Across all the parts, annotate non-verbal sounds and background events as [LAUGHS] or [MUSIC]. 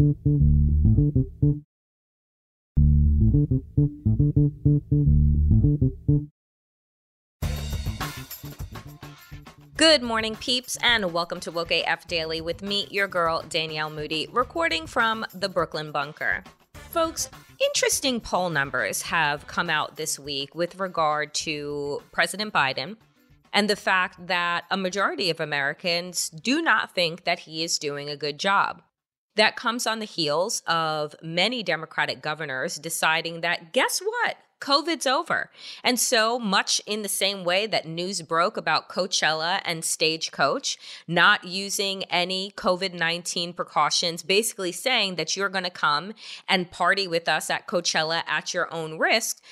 Good morning, peeps, and welcome to Woke AF Daily with me, your girl, Danielle Moody, recording from the Brooklyn Bunker. Folks, interesting poll numbers have come out this week with regard to President Biden and the fact that a majority of Americans do not think that he is doing a good job. That comes on the heels of many Democratic governors deciding that, guess what? COVID's over. And so, much in the same way that news broke about Coachella and Stagecoach not using any COVID 19 precautions, basically saying that you're going to come and party with us at Coachella at your own risk.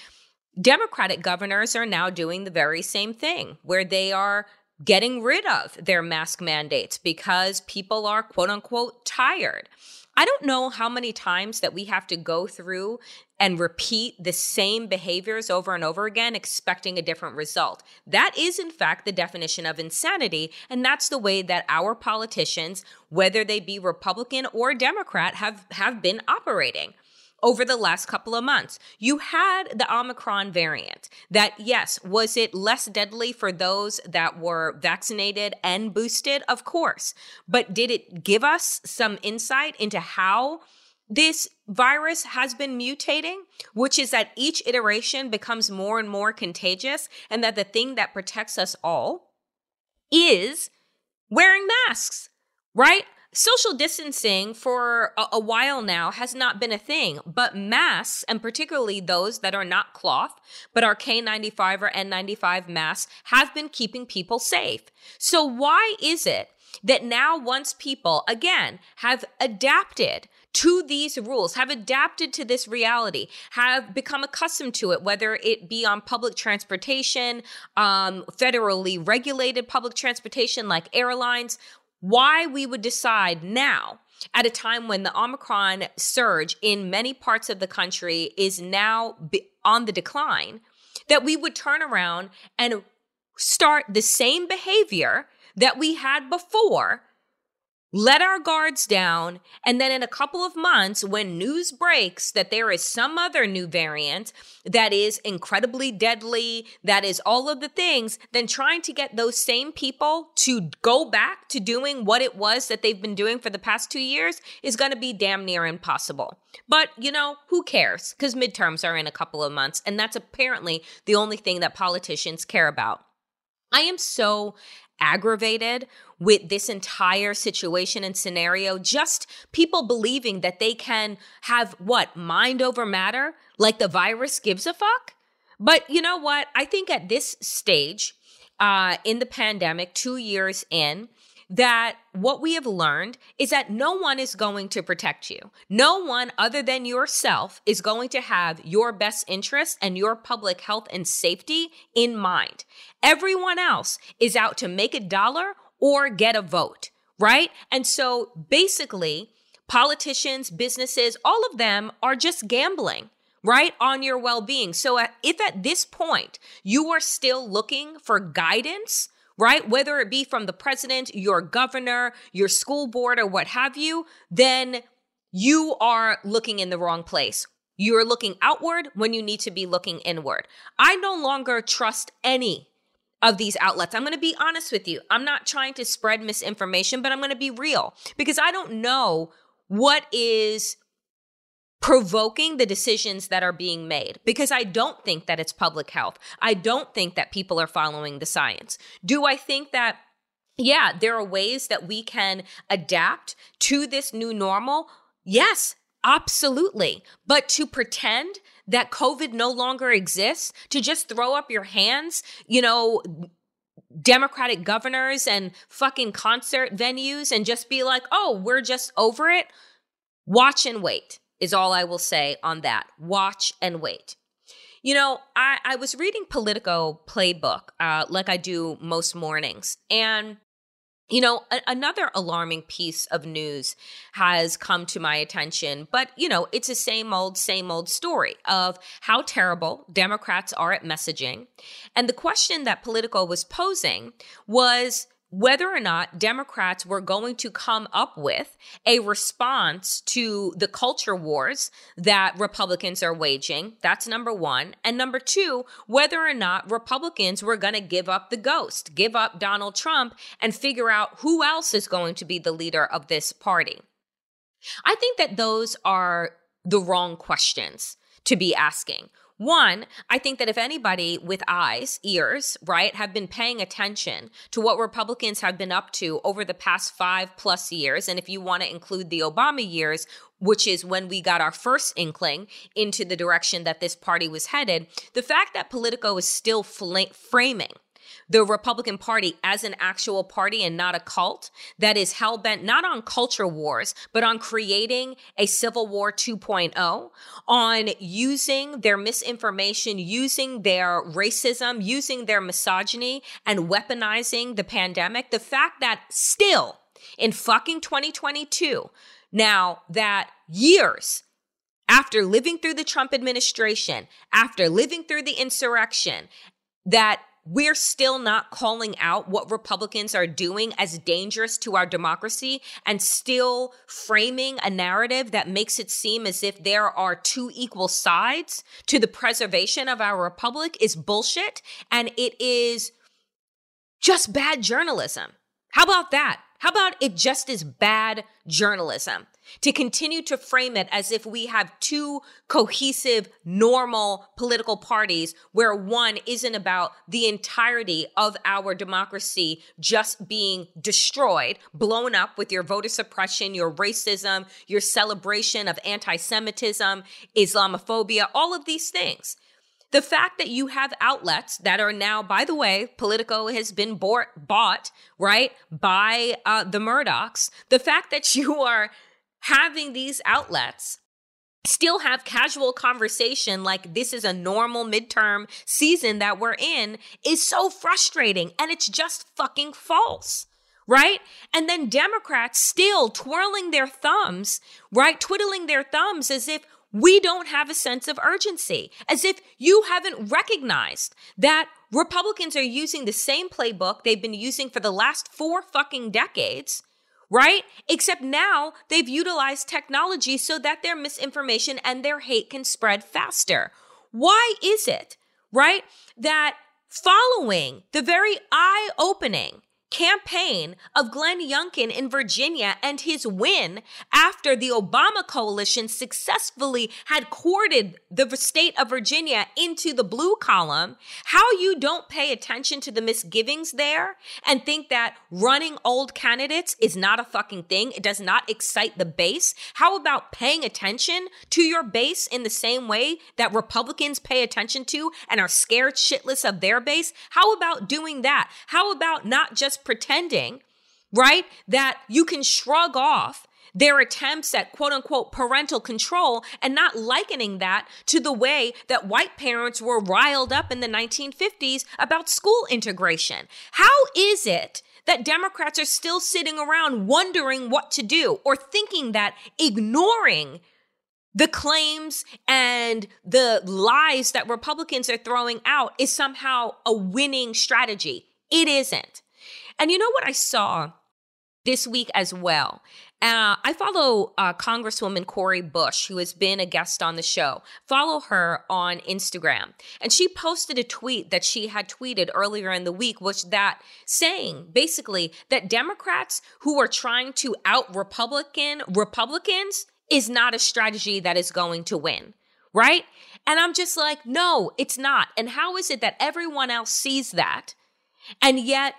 Democratic governors are now doing the very same thing, where they are getting rid of their mask mandates because people are quote unquote tired. I don't know how many times that we have to go through and repeat the same behaviors over and over again, expecting a different result. That is, in fact, the definition of insanity. And that's the way that our politicians, whether they be Republican or Democrat, have, have been operating over the last couple of months. You had the Omicron variant that, yes, was it less deadly for those that were vaccinated and boosted? Of course. But did it give us some insight into how? This virus has been mutating, which is that each iteration becomes more and more contagious, and that the thing that protects us all is wearing masks, right? Social distancing for a, a, while now has not been a thing, but masks, and particularly those that are not cloth, but are K95 or N95 masks, have been keeping people safe. So, why is it that now, once people, again, have adapted to these rules, have adapted to this reality, have become accustomed to it, whether it be on public transportation, um, federally regulated public transportation like airlines, why we would decide now at a time when the Omicron surge in many parts of the country is now on the decline, that we would turn around and start the same behavior that we had before let our guards down, and then in a couple of months, when news breaks that there is some other new variant that is incredibly deadly, that is all of the things, then trying to get those same people to go back to doing what it was that they've been doing for the past two years is going to be damn near impossible. But, you know, who cares? Because midterms are in a couple of months, and that's apparently the only thing that politicians care about. I am so aggravated with this entire situation and scenario. Just people believing that they can have what mind over matter, like the virus gives a fuck. But you know what? I think at this stage uh, in the pandemic, two years in, that what we have learned is that no one is going to protect you. No one other than yourself is going to have your best interests and your public health and safety in mind. Everyone else is out to make a dollar or get a vote. right? And so basically, politicians, businesses, all of them are just gambling right on your well-being so if at this point you are still looking for guidance right whether it be from the president your governor your school board or what have you then you are looking in the wrong place you're looking outward when you need to be looking inward i no longer trust any of these outlets. I'm going to be honest with you. I'm not trying to spread misinformation, but I'm going to be real because I don't know what is provoking the decisions that are being made because I don't think that it's public health. I don't think that people are following the science. Do I think that yeah, there are ways that we can adapt to this new normal? Yes, absolutely. But to pretend that COVID no longer exists, to just throw up your hands, you know, Democratic governors and fucking concert venues and just be like, oh, we're just over it. Watch and wait is all I will say on that. Watch and wait. You know, I, I was reading Politico Playbook, uh, like I do most mornings, and you know, a- another alarming piece of news has come to my attention, but you know, it's the same old, same old story of how terrible Democrats are at messaging. And the question that Politico was posing was whether or not Democrats were going to come up with a response to the culture wars that Republicans are waging. That's number one. And number two, whether or not Republicans were going to give up the ghost, give up Donald Trump, and figure out who else is going to be the leader of this party. I think that those are the wrong questions to be asking. One, I think that if anybody with eyes, ears, right, have been paying attention to what Republicans have been up to over the past five plus years, and if you want to include the Obama years, which is when we got our first inkling into the direction that this party was headed, the fact that Politico is still fl- framing the Republican Party as an actual party and not a cult that is hell bent not on culture wars, but on creating a Civil War 2.0, on using their misinformation, using their racism, using their misogyny, and weaponizing the pandemic. The fact that still in fucking 2022, now that years after living through the Trump administration, after living through the insurrection, that we're still not calling out what Republicans are doing as dangerous to our democracy and still framing a narrative that makes it seem as if there are two equal sides to the preservation of our republic is bullshit and it is just bad journalism. How about that? How about it just is bad journalism? To continue to frame it as if we have two cohesive, normal political parties where one isn't about the entirety of our democracy just being destroyed, blown up with your voter suppression, your racism, your celebration of anti Semitism, Islamophobia, all of these things. The fact that you have outlets that are now, by the way, Politico has been bought, bought right, by uh, the Murdochs. The fact that [LAUGHS] you are having these outlets still have casual conversation like this is a normal midterm season that we're in is so frustrating and it's just fucking false right? And then Democrats still twirling their thumbs, right? Twiddling their thumbs as if we don't have a sense of urgency, as if you haven't recognized that Republicans are using the same playbook they've been using for the last four fucking decades, right? Except now they've utilized technology so that their misinformation and their hate can spread faster. Why is it, right, that following the very eye opening campaign of Glenn Youngkin in Virginia and his win after the Obama coalition successfully had courted the state of Virginia into the blue column, how you don't pay attention to the misgivings there and think that running old candidates is not a fucking thing. It does not excite the base. How about paying attention to your base in the same way that Republicans pay attention to and are scared shitless of their base? How about doing that? How about not just pretending, right, that you can shrug off their attempts at quote unquote parental control and not likening that to the way that white parents were riled up in the 1950s about school integration. How is it that Democrats are still sitting around wondering what to do or thinking that ignoring the claims and the lies that Republicans are throwing out is somehow a winning strategy. It isn't. And you know what I saw this week as well? Uh, I follow uh, Congresswoman Cori Bush, who has been a guest on the show. Follow her on Instagram. And she posted a tweet that she had tweeted earlier in the week, which that saying basically that Democrats who are trying to out Republican Republicans is not a strategy that is going to win, right? And I'm just like, no, it's not. And how is it that everyone else sees that? And yet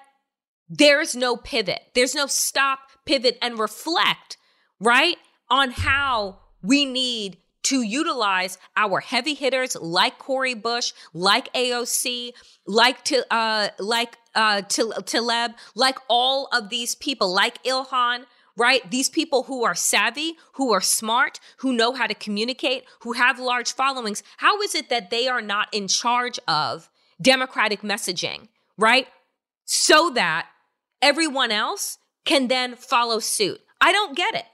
there's no pivot. There's no stop, pivot, and reflect, right? On how we need to utilize our heavy hitters like Cori Bush, like AOC, like to uh like uh Tlaib, like all of these people, like Ilhan, right? These people who are savvy, who are smart, who know how to communicate, who have large followings. How is it that they are not in charge of democratic messaging, right? So that everyone else can then follow suit. I don't get it.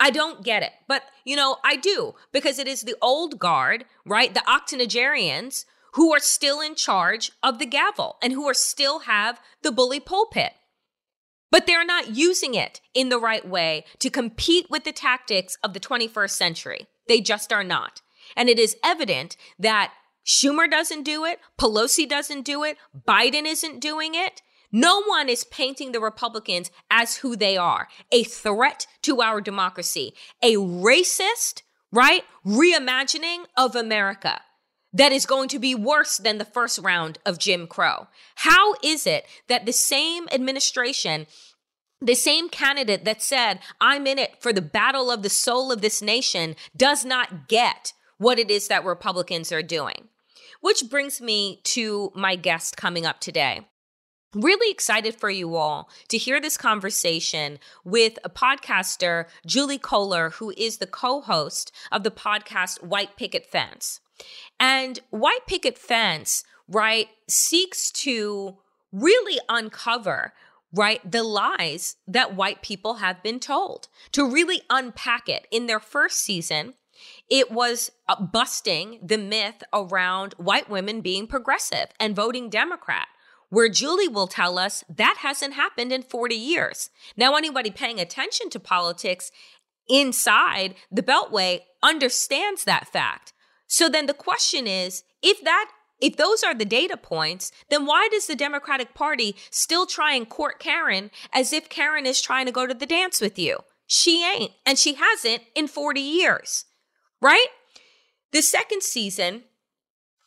I don't get it. But, you know, I do because it is the old guard, right? The octogenarians who are still in charge of the gavel and who are still have the bully pulpit. But they're not using it in the right way to compete with the tactics of the 21st century. They just are not. And it is evident that Schumer doesn't do it, Pelosi doesn't do it, Biden isn't doing it. No one is painting the Republicans as who they are a threat to our democracy, a racist, right? Reimagining of America that is going to be worse than the first round of Jim Crow. How is it that the same administration the same candidate that said, I'm in it for the battle of the soul of this nation, does not get what it is that Republicans are doing. Which brings me to my guest coming up today. Really excited for you all to hear this conversation with a podcaster, Julie Kohler, who is the co host of the podcast White Picket Fence. And White Picket Fence, right, seeks to really uncover right? The lies that white people have been told to really unpack it. In their first season, it was uh, busting the myth around white women being progressive and voting Democrat where Julie will tell us that hasn't happened in 40 years. Now, anybody paying attention to politics inside the Beltway understands that fact. So then the question is if that if those are the data points, then why does the Democratic Party still try and court Karen as if Karen is trying to go to the dance with you? She ain't, and she hasn't in 40 years, right? The second season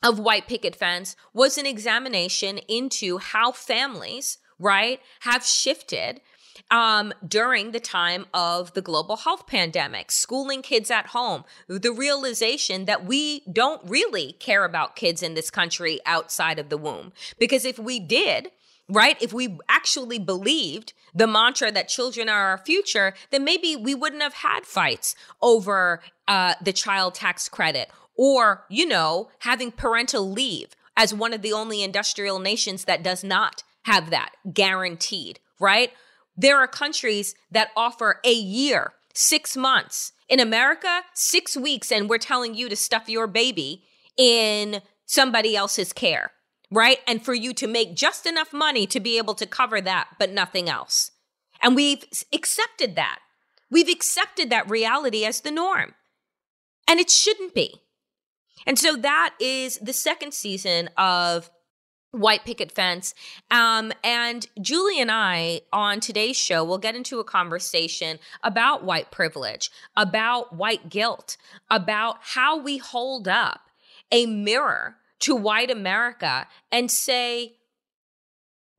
of White Picket Fence was an examination into how families, right, have shifted um, during the time of the global health pandemic, schooling kids at home, the realization that we don't really care about kids in this country outside of the womb. Because if we did, right, if we actually believed the mantra that children are our future, then maybe we wouldn't have had fights over uh, the child tax credit or, you know, having parental leave as one of the only industrial nations that does not have that guaranteed, right? There are countries that offer a year, six months. In America, six weeks, and we're telling you to stuff your baby in somebody else's care, right? And for you to make just enough money to be able to cover that, but nothing else. And we've accepted that. We've accepted that reality as the norm. And it shouldn't be. And so that is the second season of White Picket Fence. Um, and Julie and I on today's show will get into a conversation about white privilege, about white guilt, about how we hold up a mirror to white America and say,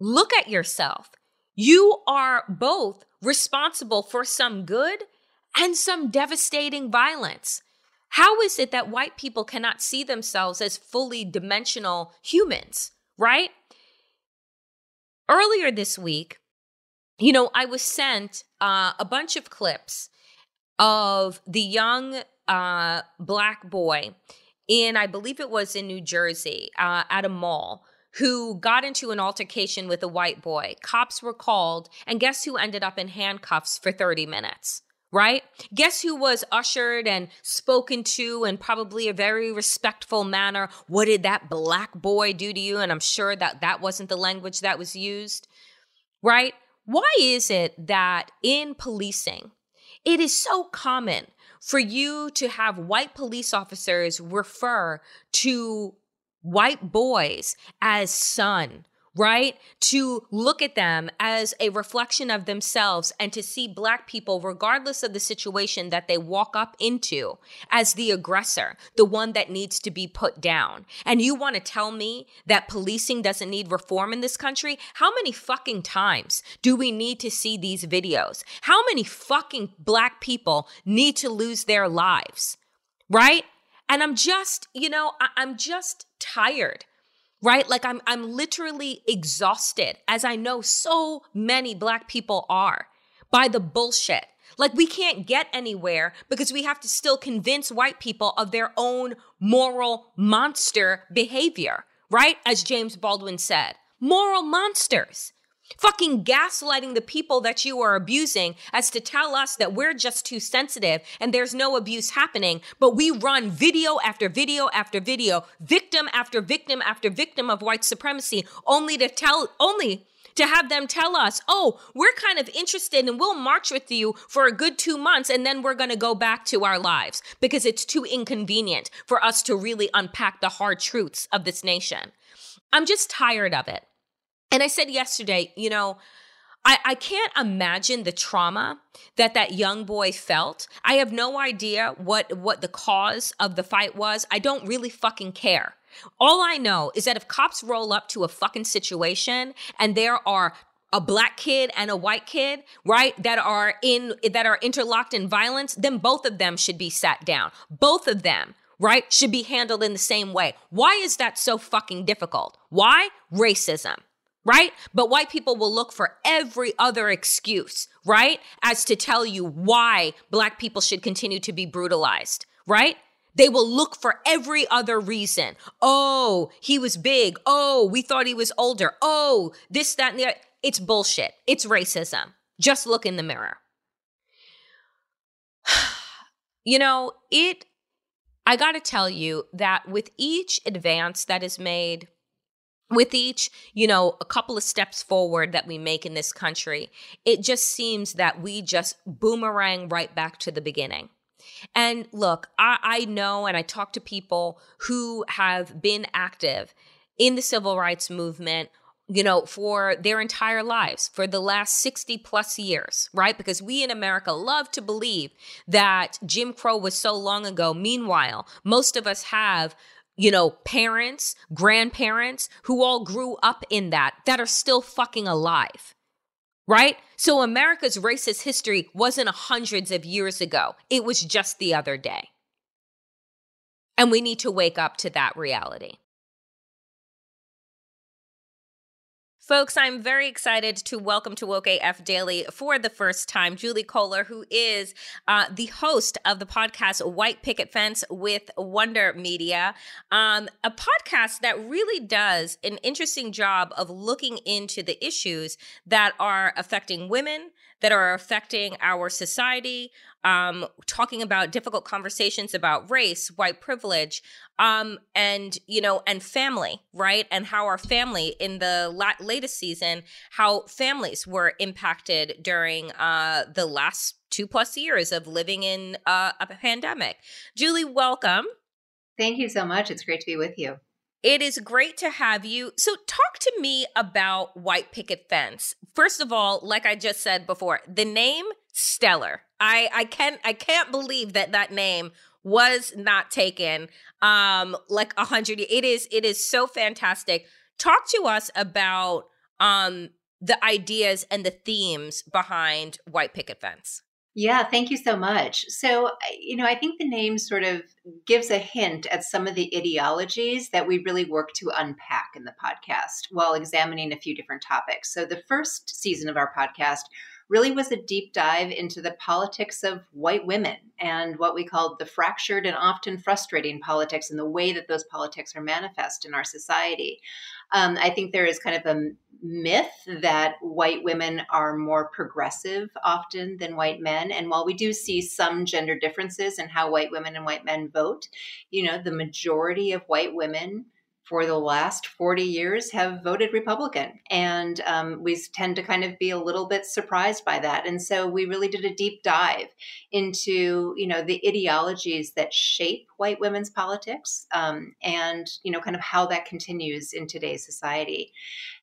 look at yourself. You are both responsible for some good and some devastating violence. How is it that white people cannot see themselves as fully dimensional humans, right? Earlier this week, you know, I was sent uh, a bunch of clips of the young uh, black boy in, I believe it was in New Jersey, uh, at a mall, who got into an altercation with a white boy. Cops were called, and guess who ended up in handcuffs for 30 minutes? Right? Guess who was ushered and spoken to in probably a very respectful manner? What did that black boy do to you? And I'm sure that that wasn't the language that was used. Right? Why is it that in policing, it is so common for you to have white police officers refer to white boys as son right? To look at them as a reflection of themselves and to see black people, regardless of the situation that they walk up into, as the aggressor, the one that needs to be put down. And you want to tell me that policing doesn't need reform in this country? How many fucking times do we need to see these videos? How many fucking black people need to lose their lives? Right? And I'm just, you know, I- I'm just tired right? Like I'm I'm literally exhausted as I know so many black people are by the bullshit. Like we can't get anywhere because we have to still convince white people of their own moral monster behavior, right? As James Baldwin said, moral monsters fucking gaslighting the people that you are abusing as to tell us that we're just too sensitive and there's no abuse happening. But we run video after video after video, victim after victim after victim of white supremacy, only to tell, only to have them tell us, oh, we're kind of interested and we'll march with you for a good two months and then we're going to go back to our lives because it's too inconvenient for us to really unpack the hard truths of this nation. I'm just tired of it. And I said yesterday, you know, I, I can't imagine the trauma that that young boy felt. I have no idea what what the cause of the fight was. I don't really fucking care. All I know is that if cops roll up to a fucking situation and there are a black kid and a white kid, right, that are in that are interlocked in violence, then both of them should be sat down. Both of them, right, should be handled in the same way. Why is that so fucking difficult? Why? Racism right? But white people will look for every other excuse, right? As to tell you why black people should continue to be brutalized, right? They will look for every other reason. Oh, he was big. Oh, we thought he was older. Oh, this, that, and the other. It's bullshit. It's racism. Just look in the mirror. [SIGHS] you know, it, I gotta tell you that with each advance that is made, with each, you know, a couple of steps forward that we make in this country, it just seems that we just boomerang right back to the beginning. And look, I, I know and I talk to people who have been active in the civil rights movement you know, for their entire lives, for the last 60 plus years, right? Because we in America love to believe that Jim Crow was so long ago. Meanwhile, most of us have you know, parents, grandparents who all grew up in that, that are still fucking alive. Right? So America's racist history wasn't hundreds of years ago. It was just the other day. And we need to wake up to that reality. Folks, I'm very excited to welcome to Woke AF Daily for the first time Julie Kohler, who is uh, the host of the podcast White Picket Fence with Wonder Media, um, a podcast that really does an interesting job of looking into the issues that are affecting women, that are affecting our society, um, talking about difficult conversations about race, white privilege, um, and you know, and family, right? And how our family in the la- latest season, how families were impacted during uh, the last two plus years of living in uh, a pandemic. Julie, welcome. Thank you so much. It's great to be with you. It is great to have you. So, talk to me about White Picket Fence. First of all, like I just said before, the name stellar. I I can't I can't believe that that name was not taken um like a hundred. It is it is so fantastic. Talk to us about um the ideas and the themes behind White Picket Fence. Yeah, thank you so much. So, you know, I think the name sort of gives a hint at some of the ideologies that we really work to unpack in the podcast while examining a few different topics. So, the first season of our podcast really was a deep dive into the politics of white women and what we called the fractured and often frustrating politics and the way that those politics are manifest in our society. Um, I think there is kind of a myth that white women are more progressive often than white men. And while we do see some gender differences in how white women and white men vote, you know, the majority of white women for the last 40 years have voted Republican. And um, we tend to kind of be a little bit surprised by that. And so we really did a deep dive into, you know, the ideologies that shape white women's politics um, and, you know, kind of how that continues in today's society.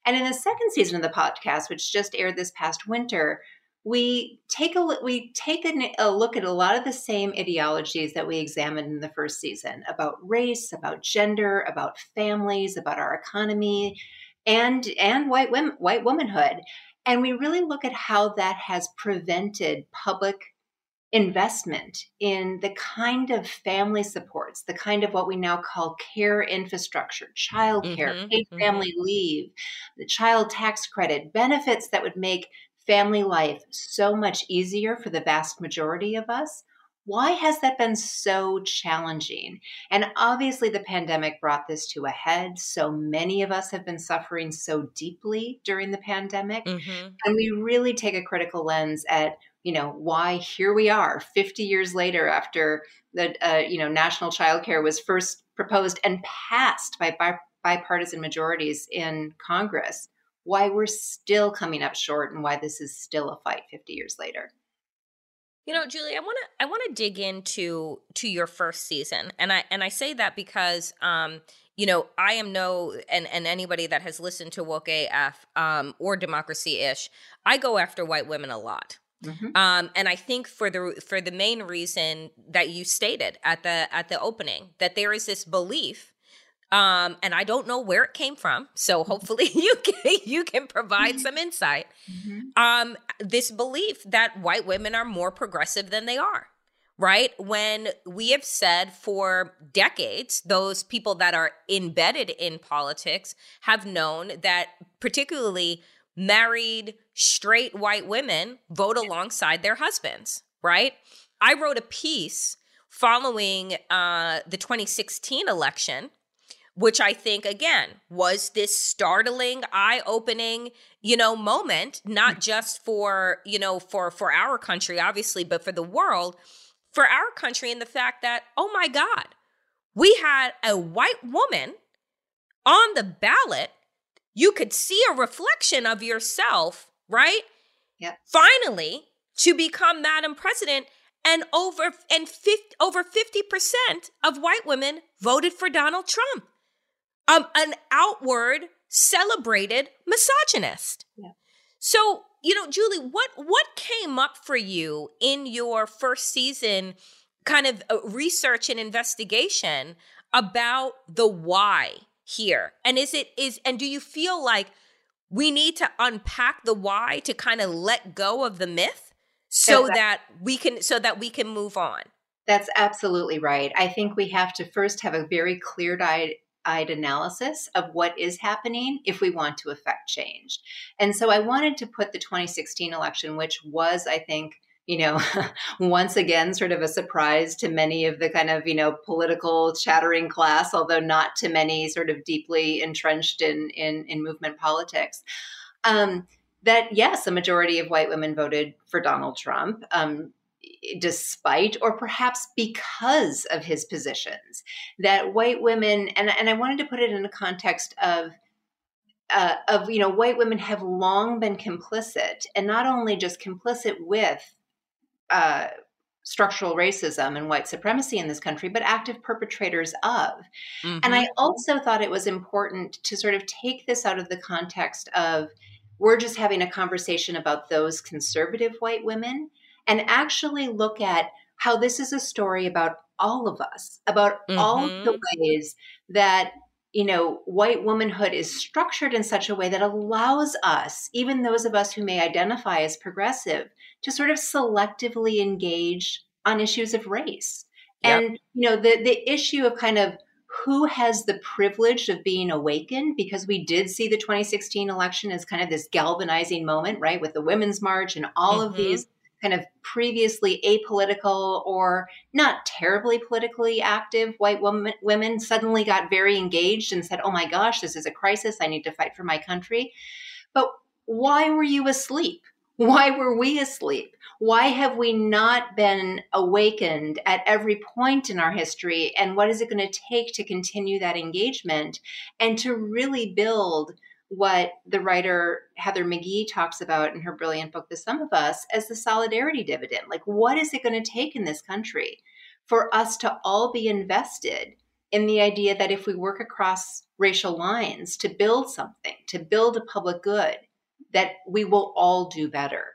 And in the second season of the podcast, which just aired this past winter, we take a we take a, a, look at a lot of the same ideologies that we examined in the first season about race, about gender, about families, about our economy, and and white women, white womanhood, and we really look at how that has prevented public investment in the kind of family supports, the kind of what we now call care infrastructure, childcare, mm-hmm, paid mm-hmm. family leave, the child tax credit, benefits that would make family life so much easier for the vast majority of us. Why has that been so challenging? And obviously, the pandemic brought this to a head. So many of us have been suffering so deeply during the pandemic. Mm-hmm. And we really take a critical lens at you know why here we are 50 years later after the uh, you know national child care was first proposed and passed by bipartisan majorities in congress why we're still coming up short and why this is still a fight 50 years later. You know, Julie, I want to I want to dig into to your first season. And I and I say that because um you know, I am no and and anybody that has listened to Woke AF um or Democracy Ish, I go after white women a lot. Mm-hmm. Um, and I think for the for the main reason that you stated at the at the opening that there is this belief um, and I don't know where it came from. So hopefully [LAUGHS] you can you can provide some insight. Mm-hmm. Um, this belief that white women are more progressive than they are. Right? When we have said for decades, those people that are embedded in politics have known that particularly married straight white women vote alongside their husbands, right? I wrote a piece following uh, the 2016 election which I think again was this startling, eye-opening, you know, moment, not mm. just for, you know, for for our country obviously, but for the world, for our country and the fact that oh my god, we had a white woman on the ballot. You could see a reflection of yourself, right? Yeah. Finally, to become Madam President and over and 50, over 50% of white women voted for Donald Trump um, an outward celebrated misogynist. Yeah. So, you know, Julie, what what came up for you in your first season kind of uh, research and investigation about the why here? And is it is and do you feel like we need to unpack the why to kind of let go of the myth so that we can so that we can move on? That's absolutely right. I think we have to first have a very clear eyed analysis of what is happening if we want to affect change. And so I wanted to put the 2016 election, which was, I think, you know, [LAUGHS] once again, sort of a surprise to many of the kind of, you know, political chattering class, although not to many sort of deeply entrenched in, in, in movement politics. Um, that yes, a majority of white women voted for Donald Trump. Um, despite or perhaps because of his positions that white women and, and i wanted to put it in a context of uh, of you know white women have long been complicit and not only just complicit with uh, structural racism and white supremacy in this country but active perpetrators of mm-hmm. and i also thought it was important to sort of take this out of the context of we're just having a conversation about those conservative white women and actually look at how this is a story about all of us, about mm-hmm. all the ways that you know, white womanhood is structured in such a way that allows us, even those of us who may identify as progressive, to sort of selectively engage on issues of race. Yep. And, you know, the, the issue of kind of who has the privilege of being awakened because we did see the 2016 election as kind of this galvanizing moment, right? With the Women's March and all mm-hmm. of these kind of previously apolitical or not terribly politically active white women, women suddenly got very engaged and said, oh my gosh, this is a crisis. I need to fight for my country. But why were you asleep? Why were we asleep? Why have we not been awakened at every point in our history? And what is it going to take to continue that engagement and to really build what the writer Heather McGhee talks about in her brilliant book, The Sum of Us, as the solidarity dividend? Like, what is it going to take in this country for us to all be invested in the idea that if we work across racial lines to build something, to build a public good, that we will all do better.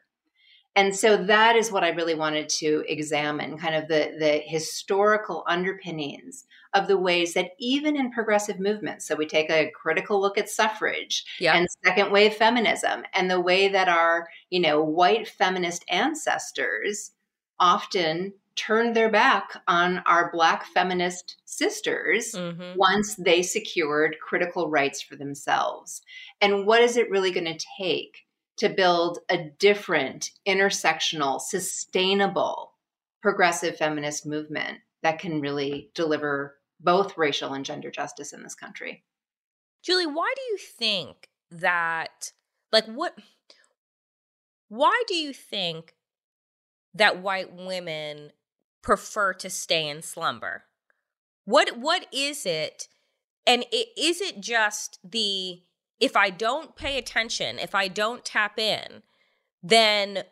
And so that is what I really wanted to examine kind of the, the historical underpinnings of the ways that even in progressive movements, so we take a critical look at suffrage and second wave feminism and the way that our, you know, white feminist ancestors often turned their back on our black feminist sisters mm-hmm. once they secured critical rights for themselves. And what is it really going to take to build a different, intersectional, sustainable, progressive feminist movement that can really deliver both racial and gender justice in this country? Julie, why do you think that, like, what, why do you think that white women prefer to stay in slumber? What what is it? And it, is it just the if I don't pay attention, if I don't tap in, then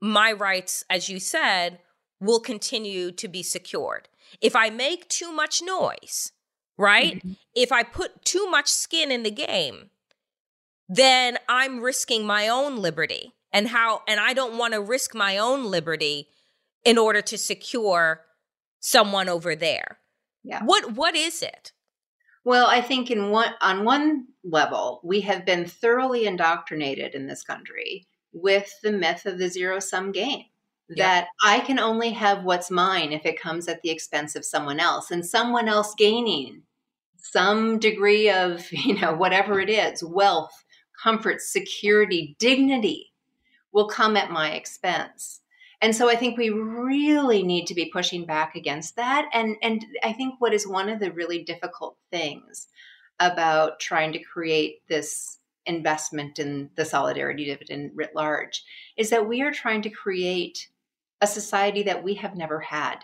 my rights, as you said, will continue to be secured. If I make too much noise, right? Mm-hmm. If I put too much skin in the game, then I'm risking my own liberty. And how and I don't want to risk my own liberty in order to secure someone over there. Yeah. What what is it? Well, I think in one on one level, we have been thoroughly indoctrinated in this country with the myth of the zero sum game. That I can only have what's mine if it comes at the expense of someone else and someone else gaining some degree of, [LAUGHS] you know, whatever it is, wealth, comfort, security, dignity will come at my expense. And so I think we really need to be pushing back against that. And and I think what is one of the really difficult things about trying to create this investment in the solidarity dividend writ large is that we are trying to create a society that we have never had.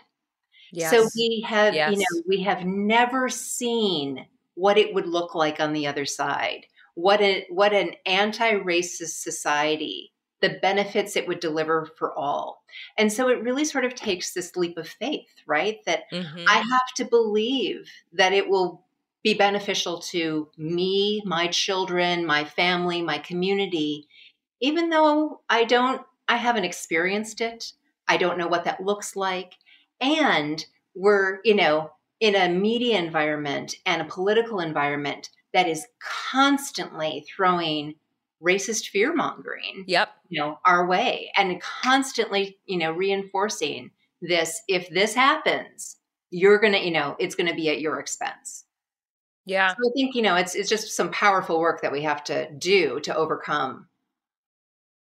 Yes. So we have, yes. you know, we have never seen what it would look like on the other side. What a what an anti-racist society the benefits it would deliver for all. And so it really sort of takes this leap of faith, right? That mm-hmm. I have to believe that it will be beneficial to me, my children, my family, my community, even though I don't, I haven't experienced it. I don't know what that looks like. And we're, you know, in a media environment and a political environment that is constantly throwing racist fear mongering yep. you know our way and constantly you know reinforcing this if this happens you're gonna you know it's gonna be at your expense. Yeah. So i think you know it's it's just some powerful work that we have to do to overcome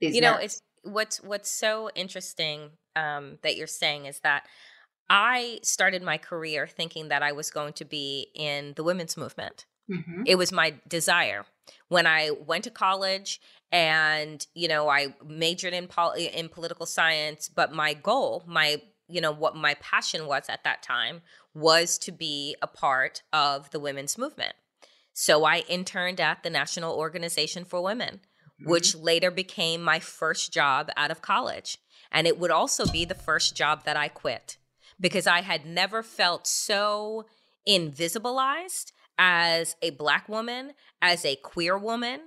these you know it's what's what's so interesting um, that you're saying is that i started my career thinking that i was going to be in the women's movement mm-hmm. it was my desire when I went to college and you know I majored in pol- in political science, but my goal, my you know what my passion was at that time was to be a part of the women's movement. So I interned at the National Organization for Women, mm-hmm. which later became my first job out of college. And it would also be the first job that I quit because I had never felt so invisibilized as a black woman, as a queer woman,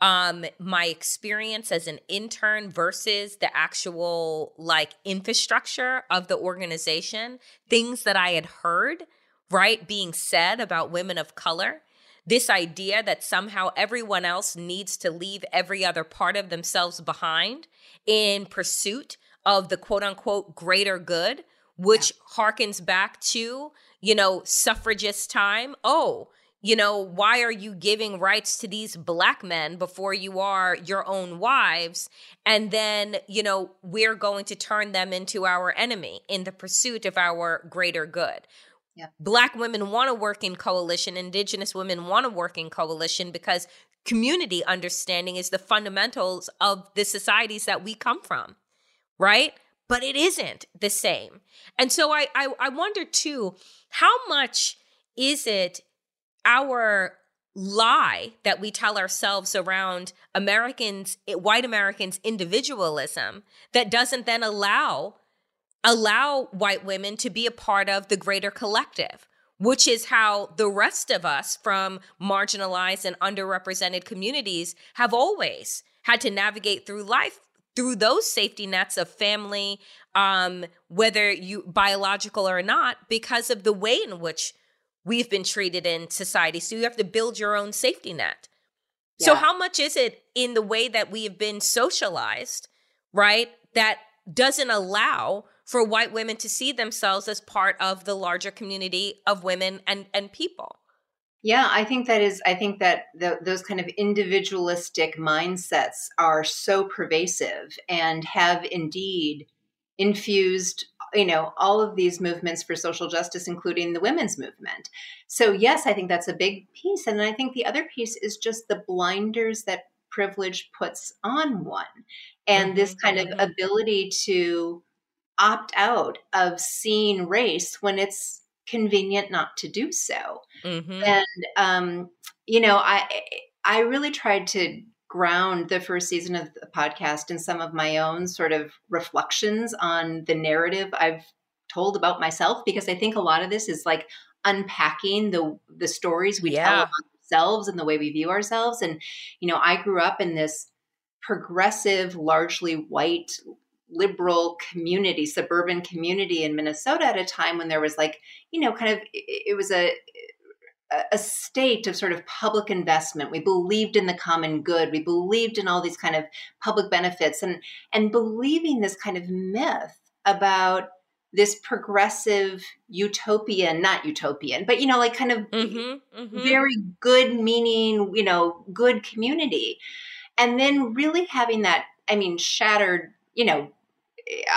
um my experience as an intern versus the actual like infrastructure of the organization, things that I had heard, right, being said about women of color, this idea that somehow everyone else needs to leave every other part of themselves behind in pursuit of the quote unquote greater good which yeah. harkens back to, you know, suffragist time. Oh, you know, why are you giving rights to these black men before you are your own wives? And then, you know, we're going to turn them into our enemy in the pursuit of our greater good. Yeah. Black women want to work in coalition, indigenous women want to work in coalition because community understanding is the fundamentals of the societies that we come from, right? But it isn't the same. And so I, I, I wonder too, how much is it our lie that we tell ourselves around Americans, white Americans' individualism that doesn't then allow allow white women to be a part of the greater collective, which is how the rest of us from marginalized and underrepresented communities have always had to navigate through life through those safety nets of family um, whether you biological or not because of the way in which we've been treated in society. So you have to build your own safety net. Yeah. So, how much is it in the way that we have been socialized, right, that doesn't allow for white women to see themselves as part of the larger community of women and, and people? Yeah, I think that is, I think that the, those kind of individualistic mindsets are so pervasive and have indeed infused you know all of these movements for social justice including the women's movement so yes i think that's a big piece and i think the other piece is just the blinders that privilege puts on one and mm-hmm. this kind of mm-hmm. ability to opt out of seeing race when it's convenient not to do so mm-hmm. and um you know i i really tried to ground the first season of the podcast in some of my own sort of reflections on the narrative I've told about myself because I think a lot of this is like unpacking the the stories we yeah. tell about ourselves and the way we view ourselves and you know I grew up in this progressive largely white liberal community suburban community in Minnesota at a time when there was like you know kind of it was a a state of sort of public investment. We believed in the common good. We believed in all these kind of public benefits and and believing this kind of myth about this progressive utopian, not utopian, but you know, like kind of mm-hmm, mm-hmm. very good meaning, you know, good community. And then really having that, I mean, shattered, you know,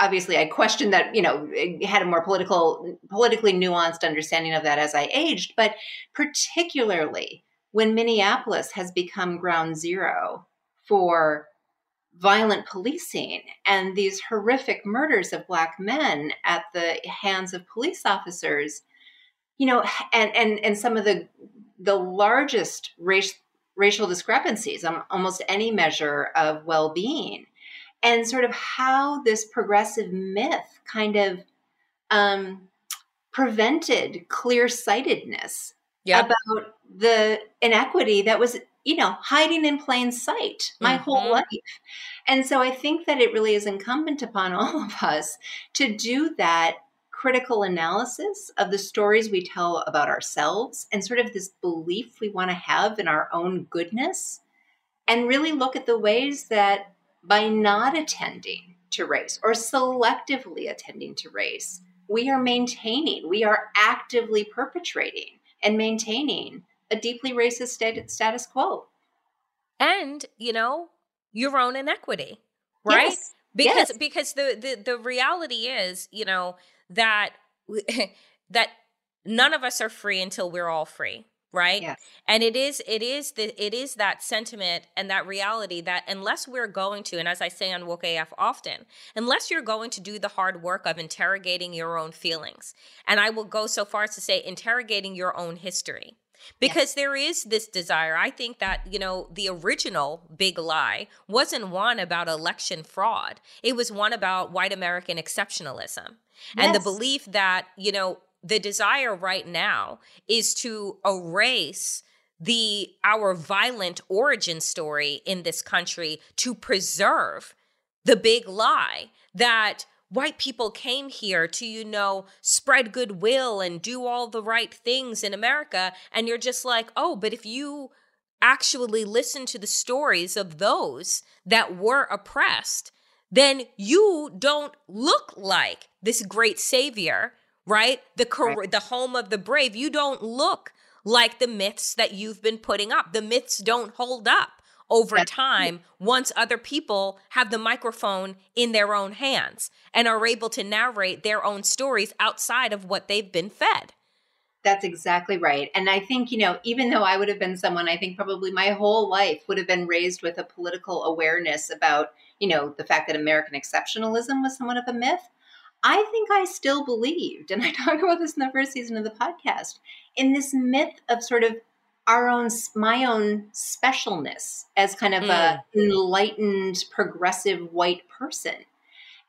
obviously I questioned that, you know, had a more political, politically nuanced understanding of that as I aged, but particularly when Minneapolis has become ground zero for violent policing and these horrific murders of black men at the hands of police officers, you know, and and and some of the the largest race racial discrepancies on almost any measure of well-being and sort of how this progressive myth kind of um, prevented clear sightedness yep. about the inequity that was you know hiding in plain sight my mm-hmm. whole life and so i think that it really is incumbent upon [LAUGHS] all of us to do that critical analysis of the stories we tell about ourselves and sort of this belief we want to have in our own goodness and really look at the ways that by not attending to race or selectively attending to race, we are maintaining, we are actively perpetrating and maintaining a deeply racist status quo. And, you know, your own inequity, right? Yes. Because yes. because the, the the reality is, you know, that [LAUGHS] that none of us are free until we're all free right yes. and it is it is the it is that sentiment and that reality that unless we're going to and as i say on woke af often unless you're going to do the hard work of interrogating your own feelings and i will go so far as to say interrogating your own history because yes. there is this desire i think that you know the original big lie wasn't one about election fraud it was one about white american exceptionalism yes. and the belief that you know the desire right now is to erase the our violent origin story in this country to preserve the big lie that white people came here to you know spread goodwill and do all the right things in America. And you're just like oh but if you actually listen to the stories of those that were oppressed then you don't look like this great savior, right? The right. the home of the brave. You don't look like the myths that you've been putting up. The myths don't hold up over time once other people have the microphone in their own hands and are able to narrate their own stories outside of what they've been fed. That's exactly right. And I think, you know, even though I would have been someone, I think probably my whole life would have been raised with a political awareness about, you know, the fact that American exceptionalism was somewhat of a myth. I think I still believed, and I [LAUGHS] talk about this in the first season of the podcast, in this myth of sort of our own, my own specialness as kind of mm. a enlightened, progressive white person.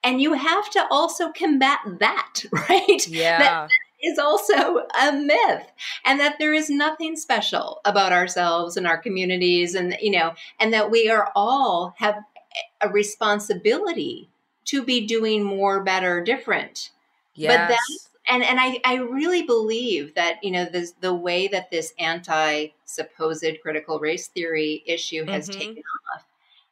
And you have to also combat that, [LAUGHS] right? Yeah. That, is also a myth and that there is nothing special about ourselves and our communities and you know and that we are all have a responsibility to be doing more better different yes. but that's and and I, I really believe that you know this, the way that this anti supposed critical race theory issue has mm-hmm. taken off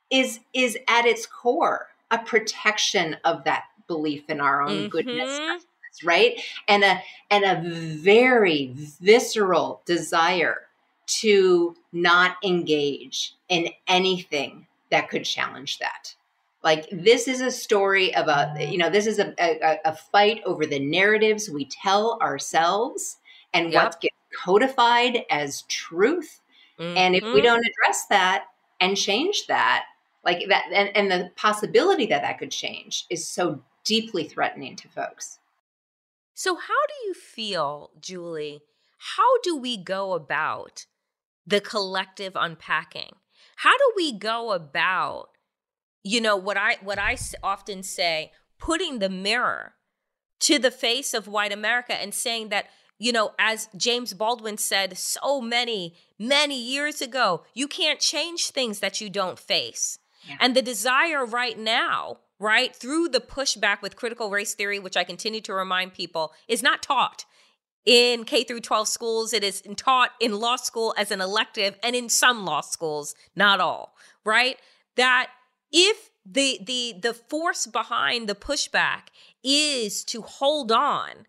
is is at its core a protection of that belief in our own mm-hmm. goodness right? And a and a very visceral desire to not engage in anything that could challenge that. Like this is a story of a you know this is a, a, a fight over the narratives we tell ourselves and yep. what gets codified as truth. Mm-hmm. And if we mm-hmm. don't address that and change that, like that, and, and the possibility that that could change is so deeply threatening to folks. So, how do you feel, Julie? How do we go about the collective unpacking? How do we go about, you know, what I what I often say, putting the mirror to the face of white America and saying that, you know, as James Baldwin said so many many years ago, you can't change things that you don't face. Yeah. And the desire right now right? Through the pushback with critical race theory, which I continue to remind people is not taught in K through 12 schools. It is taught in law school as an elective and in some law schools, not all, right? That if the the the force behind the pushback is to hold on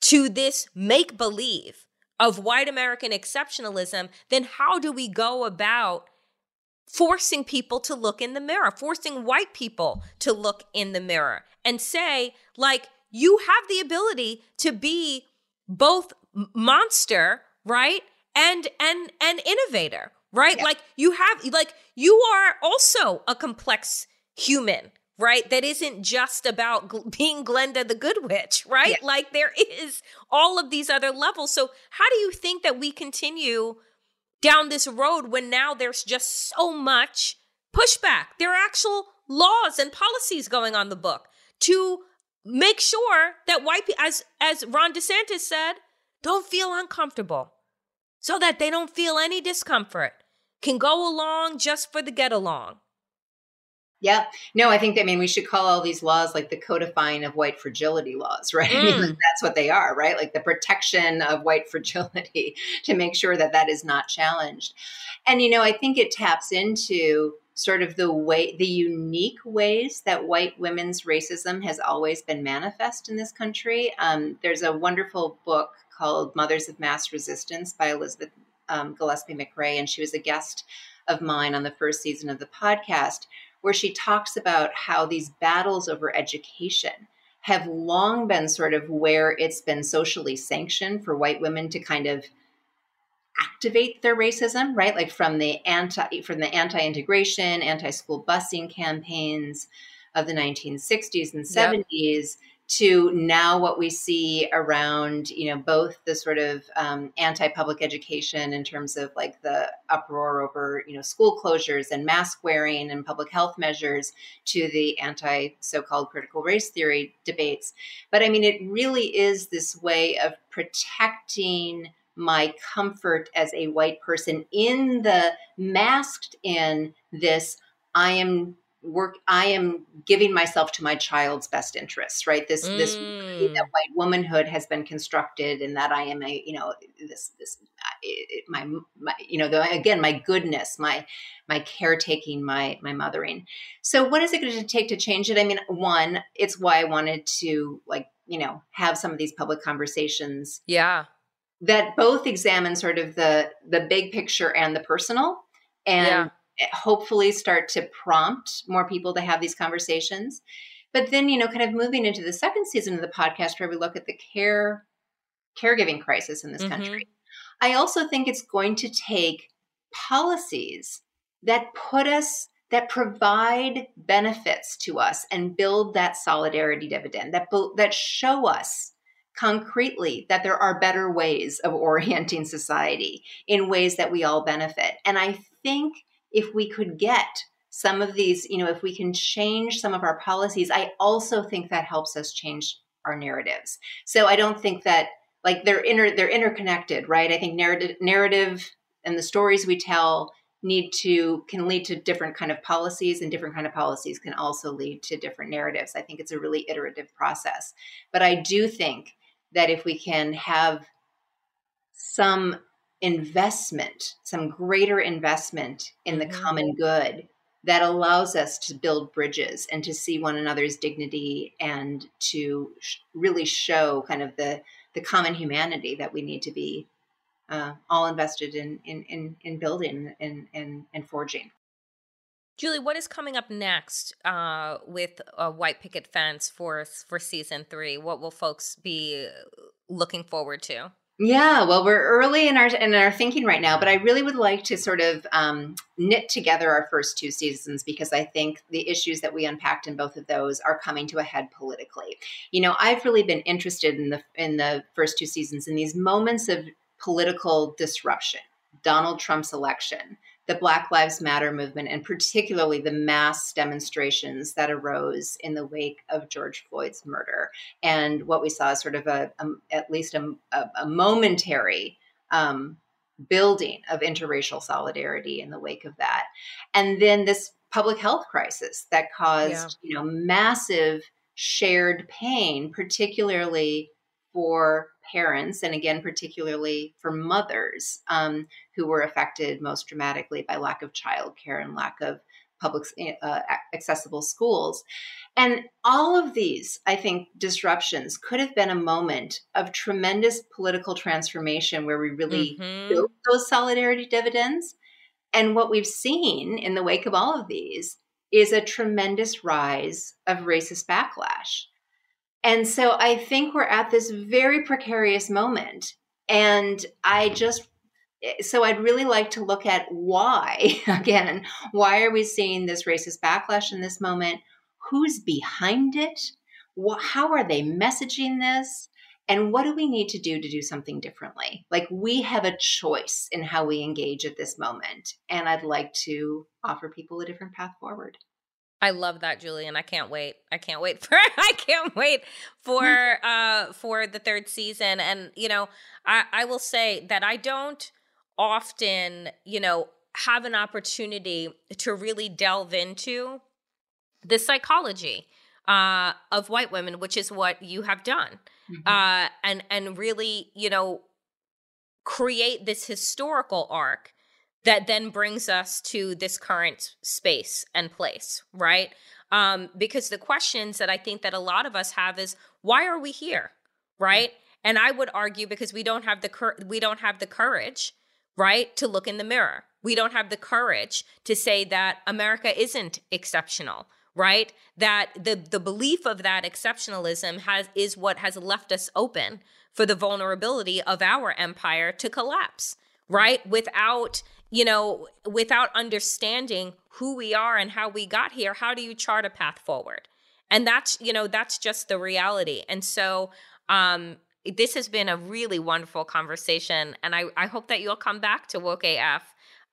to this make believe of white American exceptionalism, then how do we go about forcing people to look in the mirror, forcing white people to look in the mirror and say, like, you have the ability to be both monster, right? And and and innovator, right? Yeah. Like you have like you are also a complex human, right? That isn't just about gl- [LAUGHS] being Glenda the Good Witch, right? Yeah. Like there is all of these other levels. So how do you think that we continue down this road when now there's just so much pushback. There are actual laws and policies going on the book to make sure that white people, as as Ron DeSantis said, don't feel uncomfortable, so that they don't feel any discomfort, can go along just for the get along. Yeah. No, I think that, I mean, we should call all these laws like the codifying of white fragility laws, [LAUGHS] right? Mm. I mean, mm. that's what they are, right? Like the protection of white [LAUGHS] fragility to make sure that that is not challenged. And, you know, I think it taps into sort of the way, the unique ways that white women's racism has always been manifest in this country. Um, there's a wonderful book called Mothers of Mass Resistance by Elizabeth um, Gillespie McRae, and she was a guest of mine on the first season of the podcast where she talks about how these battles over education have long been sort of where it's been socially sanctioned for white women to kind of activate their racism right? Like from the anti from the anti-integration anti-school busing campaigns of the 1960s and 70s yep to now what we see around you know both the sort of um, anti-public education in terms of like the uproar over you know school closures and mask wearing and public health measures to the anti so-called critical race theory debates. But i mean it really is this way of protecting my comfort as a white person in the masked in this i am work i am giving myself to my child's best interests right? This mm. this that white womanhood has been constructed and that i am a you know this this it, my, my you know the, again my goodness my my caretaking my my mothering. So what is it going to take to change it? I mean one it's why i wanted to like you know have some of these public conversations yeah. that both examine sort of the the big picture and the personal. And yeah hopefully start to prompt more people to have these conversations. But then, you know, kind of moving into the second season of the podcast where we look at the care caregiving crisis in this mm-hmm. country. I also think it's going to take policies that put us that provide benefits to us and build that solidarity dividend that that show us concretely that there are better ways of [LAUGHS] orienting society in ways that we all benefit. And I think if we could get some of these, you know, if we can change some of our policies, I also think that helps us change our narratives. So I don't think that like they're inter they're interconnected, right? I think narrative narrative and the stories we tell need to can lead to different kind of policies and different kind of policies can also lead to different narratives. I think it's a really iterative process. But I do think that if we can have some investment, some greater investment in the mm-hmm. common good that allows us to build bridges and to see one another's dignity and to sh- really show kind of the the common humanity that we need to be uh, all invested in in in, in building and, and and forging. Julie, what is coming up next uh, with a White Picket Fence for for season three? What will folks be looking forward to? Yeah, well, we're early in our in our thinking right now, but I really would like to sort of um, knit together our first two seasons because I think the issues that we unpacked in both of those are coming to a head politically. You know, I've really been interested in the in the first two seasons in these moments of political disruption. Donald Trump's election, the Black Lives Matter movement, and particularly the mass demonstrations that arose in the wake of George Floyd's murder. And what we saw is sort of a, a at least a, a, a momentary um, building of interracial solidarity in the wake of that. And then this public health crisis that caused, yeah. you know, massive shared pain, particularly for parents, and again, particularly for mothers um, who were affected most dramatically by lack of childcare and lack of public uh, accessible schools. And all of these, I think, disruptions could have been a moment of tremendous political transformation where we really mm-hmm. built those solidarity dividends. And what we've seen in the wake of all of these is a tremendous rise of racist backlash. And so I think we're at this very precarious moment. And I just, so I'd really like to look at why, [LAUGHS] again, why are we seeing this racist backlash in this moment? Who's behind it? How are they messaging this? And what do we need to do to do something differently? Like we have a choice in how we engage at this moment. And I'd like to offer people a different path forward. I love that, Julian. I can't wait. I can't wait [LAUGHS] for I can't wait for uh for the third season. And you know, I, I will say that I don't often, you know, have an opportunity to really delve into the psychology uh, of white women, which is what you have done, mm-hmm. uh, and and really, you know, create this historical arc that then brings us to this current space and place, right? Um, because the questions that I think that a lot of us have is why are we here, right? And I would argue because we don't have the cur- we don't have the courage, right, to look in the mirror. We don't have the courage to say that America isn't exceptional, right? That the the belief of that exceptionalism has is what has left us open for the vulnerability of our empire to collapse, right? Without you know, without understanding who we are and how we got here, how do you chart a path forward? And that's, you know, that's just the reality. And so, um, this has been a really wonderful conversation. And I, I hope that you'll come back to Woke AF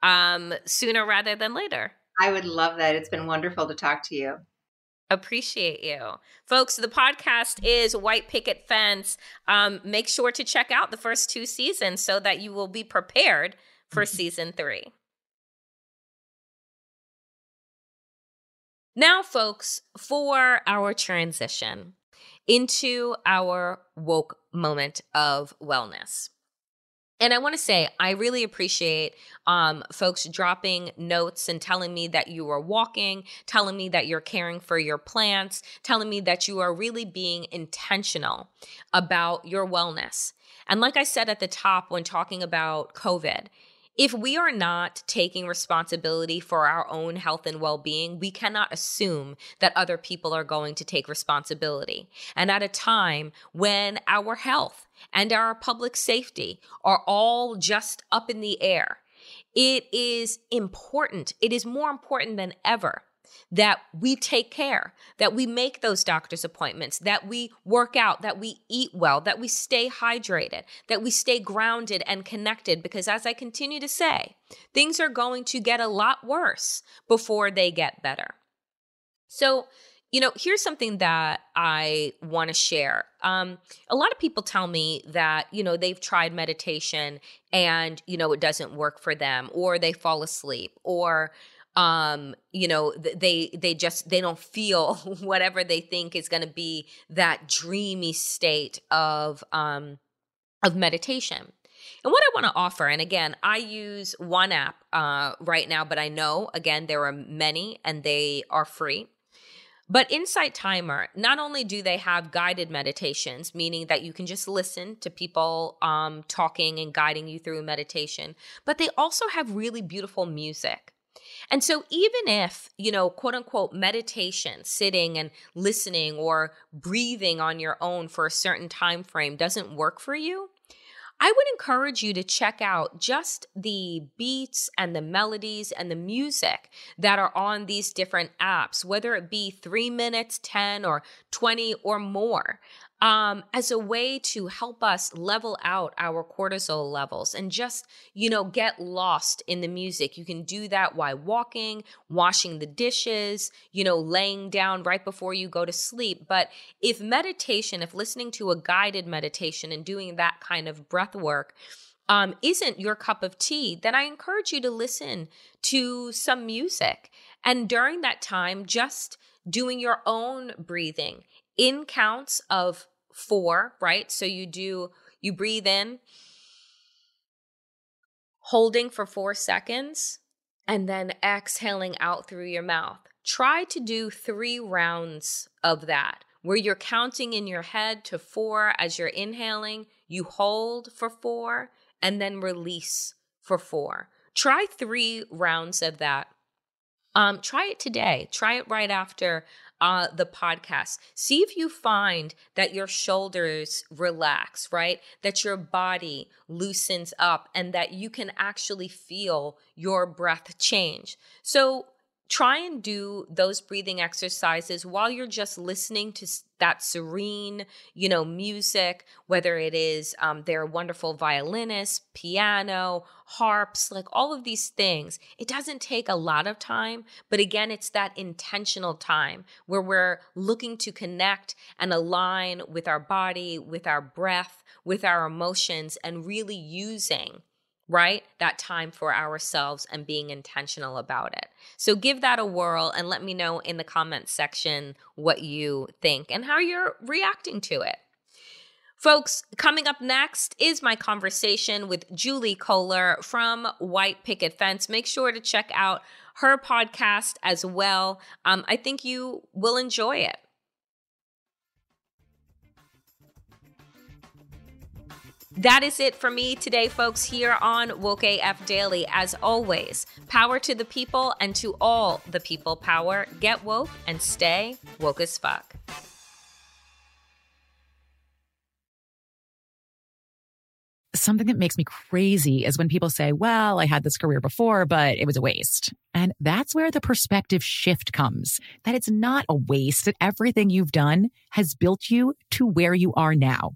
um, sooner rather than later. I would love that. It's been wonderful to talk to you. Appreciate you. Folks, the podcast is White Picket Fence. Um, make sure to check out the first two seasons so that you will be prepared for season three. Now, folks, for our transition into our woke moment of wellness. And I want to say, I really appreciate um, folks dropping notes and telling me that you are walking, telling me that you're caring for your plants, telling me that you are really being intentional about your wellness. And like I said at the top when talking about COVID, if we are not taking responsibility for our own health and well being, we cannot assume that other people are going to take responsibility. And at a time when our health and our public safety are all just up in the air, it is important. It is more important than ever that we take care, that we make those doctor's appointments, that we work out, that we eat well, that we stay hydrated, that we stay grounded and connected. Because as I continue to say, things are going to get a lot worse before they get better. So, you know, here's something that I want to share. Um, a lot of people tell me that, you know, they've tried meditation and, you know, it doesn't work for them, or they fall asleep, or, um you know they they just they don't feel [LAUGHS] whatever they think is going to be that dreamy state of um of meditation and what I want to offer, and again, I use one app uh, right now, but I know, again, there are many and they are free. But Insight Timer, not only do they have guided meditations, meaning that you can just listen to people um, talking and guiding you through meditation, but they also have really beautiful music. And so, even if, you know, quote unquote, meditation, sitting and listening or breathing on your own for a certain time frame doesn't work for you, I would encourage you to check out just the beats and the melodies and the music that are on these different apps, whether it be three minutes, 10 or 20 or more um, as a way to help us level out our cortisol levels and just, you know, get lost in the music. You can do that while walking, washing the dishes, you know, laying down right before you go to sleep. But if meditation, if listening to a guided meditation and doing that kind of breath work, um, isn't your cup of tea, then I encourage you to listen to some music. And during that time, just doing your own breathing in counts of four, right? So you do, you breathe in, holding for four seconds, and then exhaling out through your mouth. Try to do three rounds of that where you're counting in your head to four as you're inhaling, you hold for four, and then release for four. Try three rounds of that. Um, try it today. Try it right after uh, the podcast. See if you find that your shoulders relax, right? That your body loosens up and that you can actually feel your breath change. So, try and do those breathing exercises while you're just listening to that serene, you know, music, whether it is um, their wonderful violinists, piano, harps, like all of these things. It doesn't take a lot of time, but again, it's that intentional time where we're looking to connect and align with our body, with our breath, with our emotions, and really using right? That time for ourselves and being intentional about it. So give that a whirl and let me know in the comments section what you think and how you're reacting to it. Folks, coming up next is my conversation with Julie Kohler from White Picket Fence. Make sure to check out her podcast as well. Um, I think you will enjoy it. That is it for me today, folks, here on Woke AF Daily. As always, power to the people and to all the people power. Get woke and stay woke as fuck. Something that makes me crazy is when people say, well, I had this career before, but it was a waste. And that's where the perspective shift comes that it's not a waste, that everything you've done has built you to where you are now.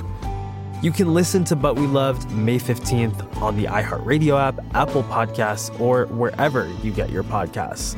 You can listen to But We Loved May 15th on the iHeartRadio app, Apple Podcasts, or wherever you get your podcasts.